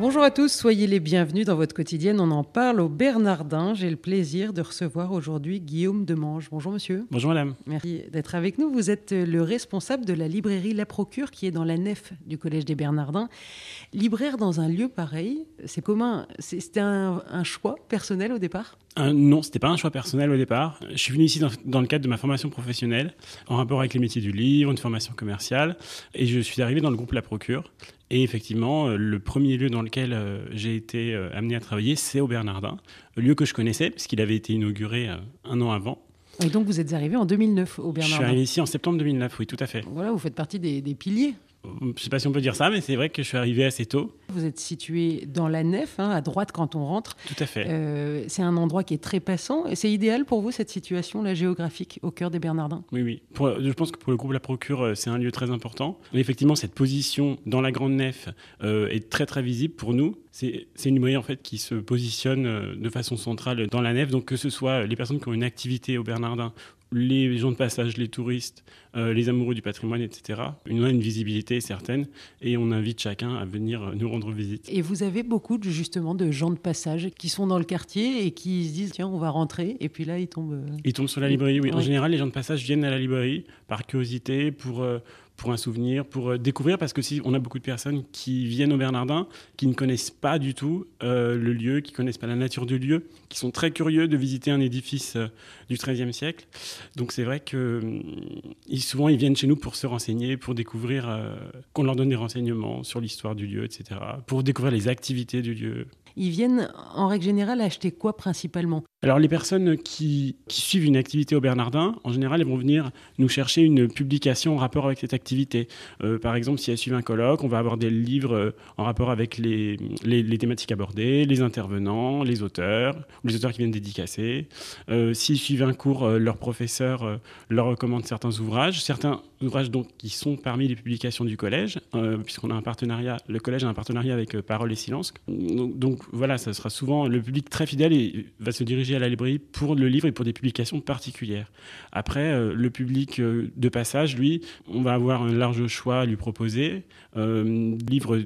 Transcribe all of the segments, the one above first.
Bonjour à tous, soyez les bienvenus dans votre quotidienne. On en parle au Bernardin. J'ai le plaisir de recevoir aujourd'hui Guillaume Demange. Bonjour monsieur. Bonjour madame. Merci d'être avec nous. Vous êtes le responsable de la librairie La Procure qui est dans la nef du Collège des Bernardins. Libraire dans un lieu pareil, c'est commun. C'était un, un, choix personnel au départ? Euh, Non, c'était pas un choix personnel au départ. Je suis venu ici dans, dans, le cadre de ma formation professionnelle en rapport avec les métiers du livre, une formation commerciale. Et je suis arrivé dans le groupe La Procure. Et effectivement, euh, le premier lieu dans lequel euh, j'ai été amené à travailler, c'est au Bernardin, lieu que je connaissais puisqu'il avait été inauguré un an avant. Et donc vous êtes arrivé en 2009 au Bernardin Je suis arrivé ici en septembre 2009, oui, tout à fait. Voilà, vous faites partie des, des piliers je ne sais pas si on peut dire ça, mais c'est vrai que je suis arrivé assez tôt. Vous êtes situé dans la nef, hein, à droite quand on rentre. Tout à fait. Euh, c'est un endroit qui est très passant. Et c'est idéal pour vous, cette situation la géographique au cœur des Bernardins? Oui, oui. Pour, je pense que pour le groupe La Procure, euh, c'est un lieu très important. Effectivement, cette position dans la grande nef euh, est très, très visible pour nous. C'est une librairie en fait, qui se positionne euh, de façon centrale dans la nef. Donc, que ce soit les personnes qui ont une activité au Bernardin les gens de passage, les touristes, euh, les amoureux du patrimoine, etc. On a une visibilité certaine et on invite chacun à venir nous rendre visite. Et vous avez beaucoup justement de gens de passage qui sont dans le quartier et qui se disent tiens on va rentrer et puis là ils tombent. Euh, ils tombent sur la librairie. Oui. En général les gens de passage viennent à la librairie par curiosité pour euh, pour un souvenir, pour euh, découvrir, parce que si on a beaucoup de personnes qui viennent au Bernardin, qui ne connaissent pas du tout euh, le lieu, qui connaissent pas la nature du lieu, qui sont très curieux de visiter un édifice euh, du XIIIe siècle. Donc c'est vrai que ils, souvent ils viennent chez nous pour se renseigner, pour découvrir, qu'on leur donne des renseignements sur l'histoire du lieu, etc., pour découvrir les activités du lieu ils viennent en règle générale acheter quoi principalement? Alors les personnes qui, suivent une activité au Bernardin, en général, elles vont venir nous chercher une publication en rapport avec cette activité. Euh, par exemple, si elles suivent un colloque, on va avoir des livres euh, en rapport avec les, thématiques abordées, les intervenants, les auteurs, les auteurs qui viennent dédicacer. Euh, S'ils suivent un cours, euh, leur professeur leur recommande certains ouvrages, certains ouvrages donc, qui sont parmi les publications du collège, puisqu'on a un partenariat, le collège a un partenariat avec Parole et Silence. Donc voilà, ça sera souvent le public très fidèle et va se diriger à la librairie pour le livre et pour des publications particulières. Après, euh, le public euh, de passage, lui, on va avoir un large choix à lui proposer. Euh, livres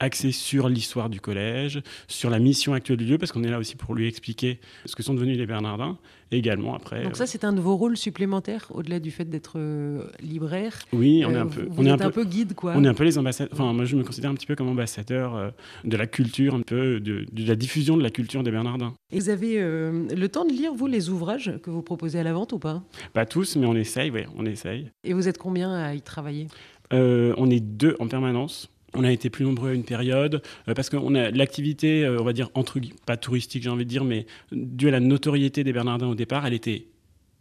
axés sur l'histoire du collège, sur la mission actuelle du lieu, parce qu'on est là aussi pour lui expliquer ce que sont devenus les Bernardins, et également après. Donc ça, c'est un de vos rôles supplémentaires, au-delà du fait d'être euh, libraire. Oui, on est un peu, vous on est un, peu, guide, quoi. On est un peu les ambassadeurs. Enfin, moi, je me considère un petit peu comme ambassadeur euh, de la culture, un peu de, de, la diffusion de la culture des Bernardins. Et vous avez euh, le temps de lire vous les ouvrages que vous proposez à la vente ou pas? Pas tous, mais on essaye, oui, on essaye. Et vous êtes combien à y travailler? On est deux en permanence. On a été plus nombreux à une période euh, parce qu'on a l'activité, euh, on va dire entre pas touristique, j'ai envie de dire, mais due à la notoriété des Bernardins au départ, elle était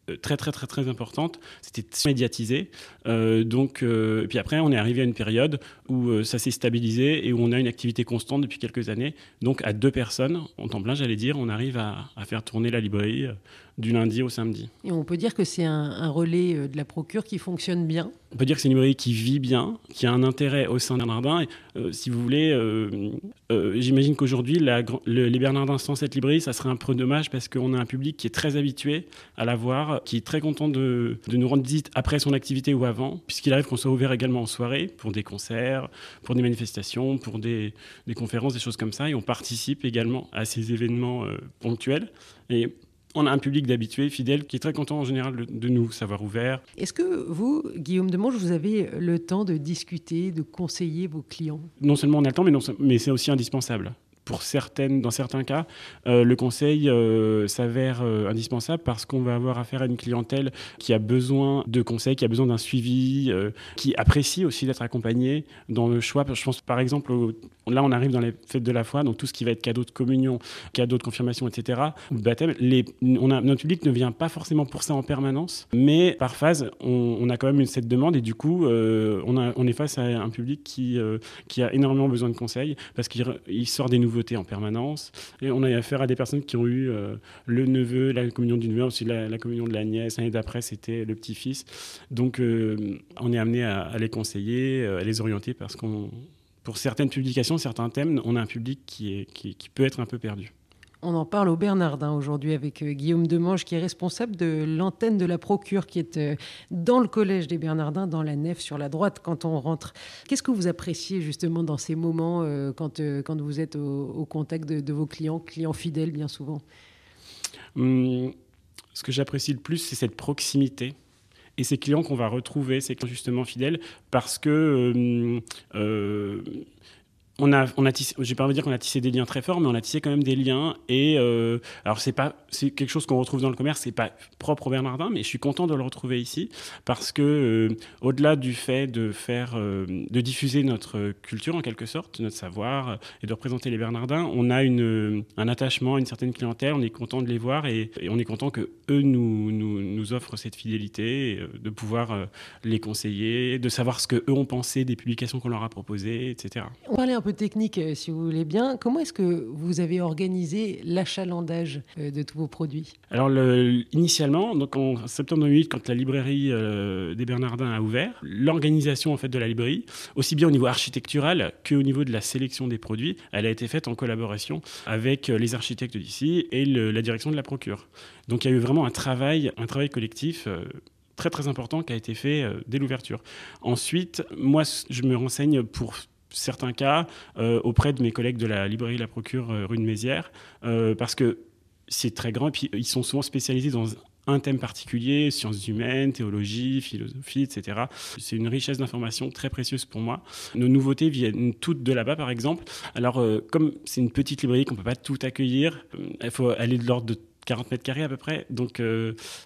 euh, très très très très importante. C'était médiatisé. donc, puis après, on est arrivé à une période où ça s'est stabilisé et où on a une activité constante depuis quelques années. Donc, à deux personnes en temps plein, j'allais dire, on arrive à, faire tourner la librairie du lundi au samedi. Et on peut dire que c'est un, un, relais euh, de la procure qui fonctionne bien On peut dire que c'est une librairie qui vit bien, qui a un intérêt au sein des Bernardins. Et, euh, si vous voulez, euh, euh, j'imagine qu'aujourd'hui, le, les Bernardins sans cette librairie, ça serait un peu dommage parce qu'on a un public qui est très habitué à la voir, qui est très content de, de nous rendre visite après son activité ou avant, puisqu'il arrive qu'on soit ouvert également en soirée pour des concerts, pour des manifestations, pour des, des conférences, des choses comme ça. Et on participe également à ces événements ponctuels. Et on a un public d'habitués, fidèles, qui est très content en général de, nous savoir ouverts. Est-ce que vous, Guillaume Demange, vous avez le temps de discuter, de conseiller vos clients? Non seulement on a le temps, mais, mais c'est aussi indispensable pour certaines, dans certains cas, euh, le conseil euh, s'avère euh, indispensable parce qu'on va avoir affaire à une clientèle qui a besoin de conseils, qui a besoin d'un suivi, qui apprécie aussi d'être accompagné dans le choix. Je pense par exemple, là on arrive dans les fêtes de la foi, donc tout ce qui va être cadeau de communion, cadeau de confirmation, etc. on a, notre public ne vient pas forcément pour ça en permanence, mais par phase, on, a quand même cette demande et du coup, on est face à un public qui, qui a énormément besoin de conseils parce qu'il sort des nouveaux en permanence. Et on a affaire à des personnes qui ont eu euh, le neveu, la communion du neveu, aussi la, communion de la nièce. L'année d'après, c'était le petit-fils. Donc, euh, on est amené à, les conseiller, euh, à les orienter parce qu'on pour certaines publications, certains thèmes, on a un public qui, qui, peut être un peu perdu. On en parle au Bernardin aujourd'hui avec euh, Guillaume Demange, qui est responsable de l'antenne de la Procure, qui est euh, dans le collège des Bernardins, dans la nef sur la droite quand on rentre. Qu'est-ce que vous appréciez justement dans ces moments euh, quand, quand vous êtes au, contact de, vos clients, clients fidèles bien souvent? Hum, Ce que j'apprécie le plus, c'est cette proximité et ces clients qu'on va retrouver, ces clients justement fidèles, parce que on a, on a tissé, j'ai pas envie de dire qu'on a tissé des liens très forts, mais on a tissé quand même des liens. Et euh, alors c'est pas, c'est quelque chose qu'on retrouve dans le commerce, c'est pas propre au Bernardin, mais je suis content de le retrouver ici parce que euh, au-delà du fait de faire, euh, de diffuser notre culture en quelque sorte, notre savoir et de représenter les Bernardins, on a une, un attachement, une certaine clientèle. On est content de les voir et, on est content que eux nous, nous, nous offrent cette fidélité, de pouvoir les conseiller, de savoir ce que eux ont pensé des publications qu'on leur a proposées, etc. On parlait un technique, euh, si vous voulez bien. Comment est-ce que vous avez organisé l'achalandage euh, de tous vos produits? Alors, le, initialement, donc en septembre 2008, quand la librairie euh, des Bernardins a ouvert, l'organisation en fait de la librairie, aussi bien au niveau architectural qu'au niveau de la sélection des produits, elle a été faite en collaboration avec les architectes d'ici et la direction de la procure. Donc, il y a eu vraiment un travail, un travail collectif très très important qui a été fait dès l'ouverture. Ensuite, moi, je me renseigne pour certains cas euh, auprès de mes collègues de la librairie La Procure euh, rue de Mézières, euh, parce que c'est très grand, et puis ils sont souvent spécialisés dans un thème particulier, sciences humaines, théologie, philosophie, etc. C'est une richesse d'informations très précieuse pour moi. Nos nouveautés viennent toutes de là-bas, par exemple. Alors, comme c'est une petite librairie qu'on ne peut pas tout accueillir, il faut aller de l'ordre de 40 mètres carrés à peu près. Donc,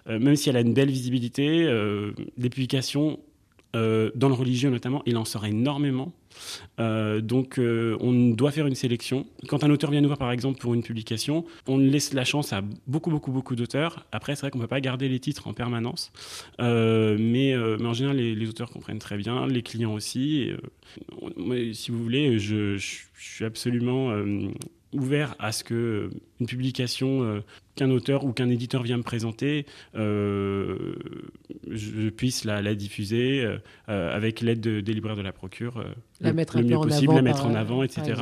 même si elle a une belle visibilité, des publications euh, dans le religieux notamment, il en sort énormément. Euh, donc euh, on doit faire une sélection. Quand un auteur vient nous voir par exemple pour une publication, on laisse la chance à beaucoup beaucoup beaucoup d'auteurs. Après c'est vrai qu'on ne peut pas garder les titres en permanence, mais, mais, en général les, auteurs comprennent très bien, les clients aussi. si vous voulez, je, je suis absolument ouvert à ce que une publication qu'un auteur ou qu'un éditeur vient me présenter, euh, je puisse la, diffuser euh, euh, avec l'aide des libraires de la procure la mettre le mieux possible, la mettre en avant, etc.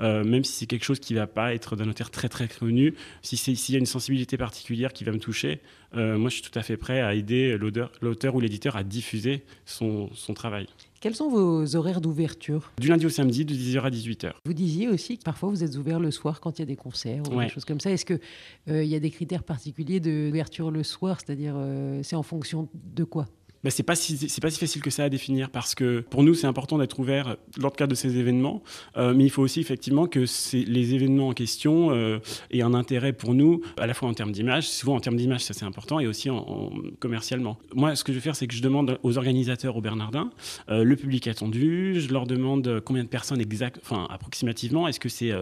même si c'est quelque chose qui ne va pas être d'un auteur très très connu, si s'il y a une sensibilité particulière qui va me toucher, moi je suis tout à fait prêt à aider l'auteur ou l'éditeur à diffuser son, son travail. Quels sont vos horaires d'ouverture Du lundi au samedi, de 10h à 18h. Vous disiez aussi que parfois vous êtes ouvert le soir quand il y a des concerts ou des choses comme ça. Est-ce qu'il euh, il y a des critères particuliers d'ouverture le soir? C'est-à-dire, euh, c'est en fonction de quoi? Bah, c'est pas si pas si facile que ça à définir parce que pour nous c'est important d'être ouvert dans le cadre de ces événements, euh, mais il faut aussi effectivement que les événements en question euh, aient un intérêt pour nous à la fois en termes d'image, souvent en termes d'image ça c'est important et aussi en, commercialement. Moi ce que je vais faire c'est que je demande aux organisateurs au Bernardin euh, le public attendu, je leur demande combien de personnes exact, enfin approximativement, est-ce que c'est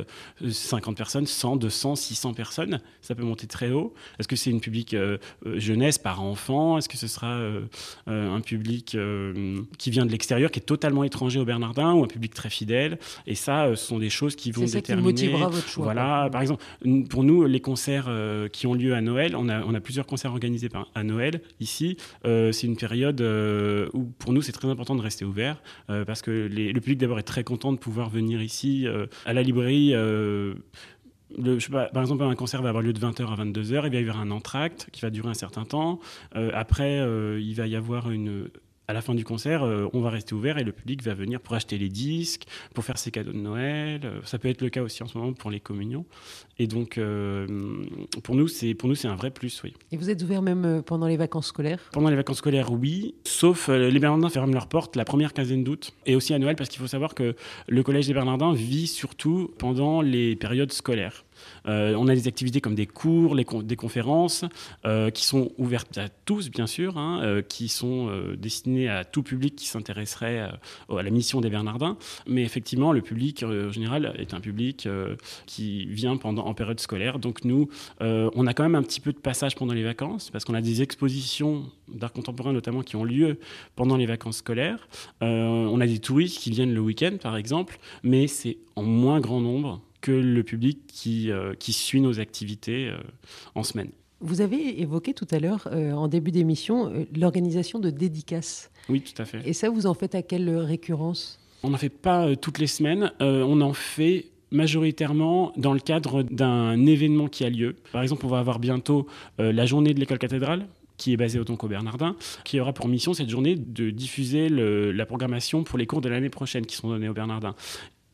50 personnes, 100, 200, 600 personnes, ça peut monter très haut. Est-ce que c'est une public jeunesse par enfant, est-ce que ce sera euh, un public euh, qui vient de l'extérieur, qui est totalement étranger au Bernardin, ou un public très fidèle. Et ça, euh, ce sont des choses qui vont ça déterminer. Qui motivera votre choix. Voilà, par exemple, pour nous, les concerts qui ont lieu à Noël, on a, on a plusieurs concerts organisés à Noël ici. c'est une période où pour nous, c'est très important de rester ouvert parce que le public d'abord est très content de pouvoir venir ici à la librairie par exemple, un concert va avoir lieu de 20h à 22h, il va y avoir un entracte qui va durer un certain temps. Euh, après, euh, il va y avoir une, à la fin du concert, euh, on va rester ouvert et le public va venir pour acheter les disques, pour faire ses cadeaux de Noël. Euh, ça peut être le cas aussi en ce moment pour les communions. Et donc, euh, pour nous, c'est pour nous c'est un vrai plus, oui. Et vous êtes ouvert même pendant les vacances scolaires? Pendant les vacances scolaires, oui. Sauf les Bernardins ferment leurs portes la première quinzaine d'août et aussi à Noël parce qu'il faut savoir que le collège des Bernardins vit surtout pendant les périodes scolaires. On a des activités comme des cours, des conférences qui sont ouvertes à tous, bien sûr, hein, qui sont destinées à tout public qui s'intéresserait euh, à la mission des Bernardins. Mais effectivement, le public euh, en général est un public euh, qui vient pendant, en période scolaire. Donc nous, on a quand même un petit peu de passage pendant les vacances parce qu'on a des expositions d'art contemporain notamment qui ont lieu pendant les vacances scolaires. on a des touristes qui viennent le week-end par exemple, mais c'est en moins grand nombre que le public qui, qui suit nos activités en semaine. Vous avez évoqué tout à l'heure, euh, en début d'émission, euh, l'organisation de dédicaces. Oui, tout à fait. Et ça, vous en faites à quelle récurrence? On n'en fait pas euh, toutes les semaines. on en fait majoritairement dans le cadre d'un événement qui a lieu. Par exemple, on va avoir bientôt euh, la journée de l'école cathédrale qui est basée au au Bernardin, qui aura pour mission cette journée de diffuser la programmation pour les cours de l'année prochaine qui sont donnés au Bernardin.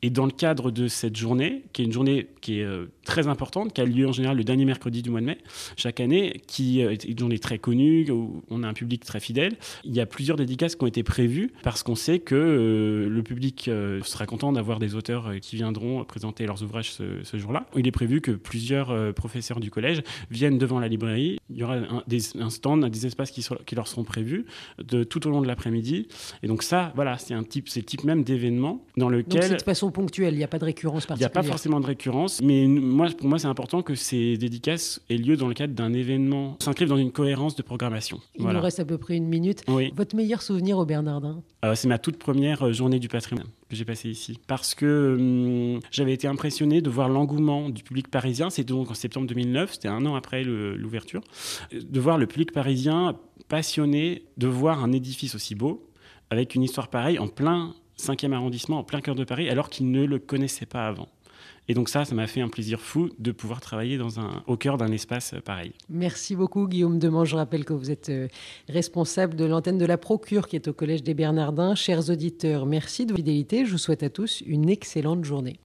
Et dans le cadre de cette journée, qui est une journée qui est euh, très importante, qui a lieu en général le dernier mercredi du mois de mai, chaque année, qui euh, est une journée très connue, où on a un public très fidèle, il y a plusieurs dédicaces qui ont été prévues parce qu'on sait que euh, le public sera content d'avoir des auteurs qui viendront présenter leurs ouvrages ce, jour-là. Il est prévu que plusieurs professeurs du collège viennent devant la librairie. Il y aura un, des, un stand, des espaces qui, qui, leur seront prévus de, tout au long de l'après-midi. Et donc ça, voilà, c'est un type, c'est le type même d'événement dans lequel... ponctuelle, il n'y a pas de récurrence particulière. Il n'y a pas forcément de récurrence, mais moi, pour moi, c'est important que ces dédicaces aient lieu dans le cadre d'un événement, s'inscrivent dans une cohérence de programmation. Il nous reste à peu près une minute. Votre meilleur souvenir au Bernardin? Euh, C'est ma toute première euh, journée du patrimoine que j'ai passée ici, parce que hum, j'avais été impressionné de voir l'engouement du public parisien. C'était donc en septembre 2009, c'était un an après l'ouverture, de voir le public parisien passionné de voir un édifice aussi beau avec une histoire pareille en plein 5e arrondissement, en plein cœur de Paris, alors qu'il ne le connaissait pas avant. Et donc ça, ça m'a fait un plaisir fou de pouvoir travailler dans un, au cœur d'un espace pareil. Merci beaucoup Guillaume Demange. Je rappelle que vous êtes euh, responsable de l'antenne de la Procure qui est au Collège des Bernardins. Chers auditeurs, merci de votre fidélité. Je vous souhaite à tous une excellente journée.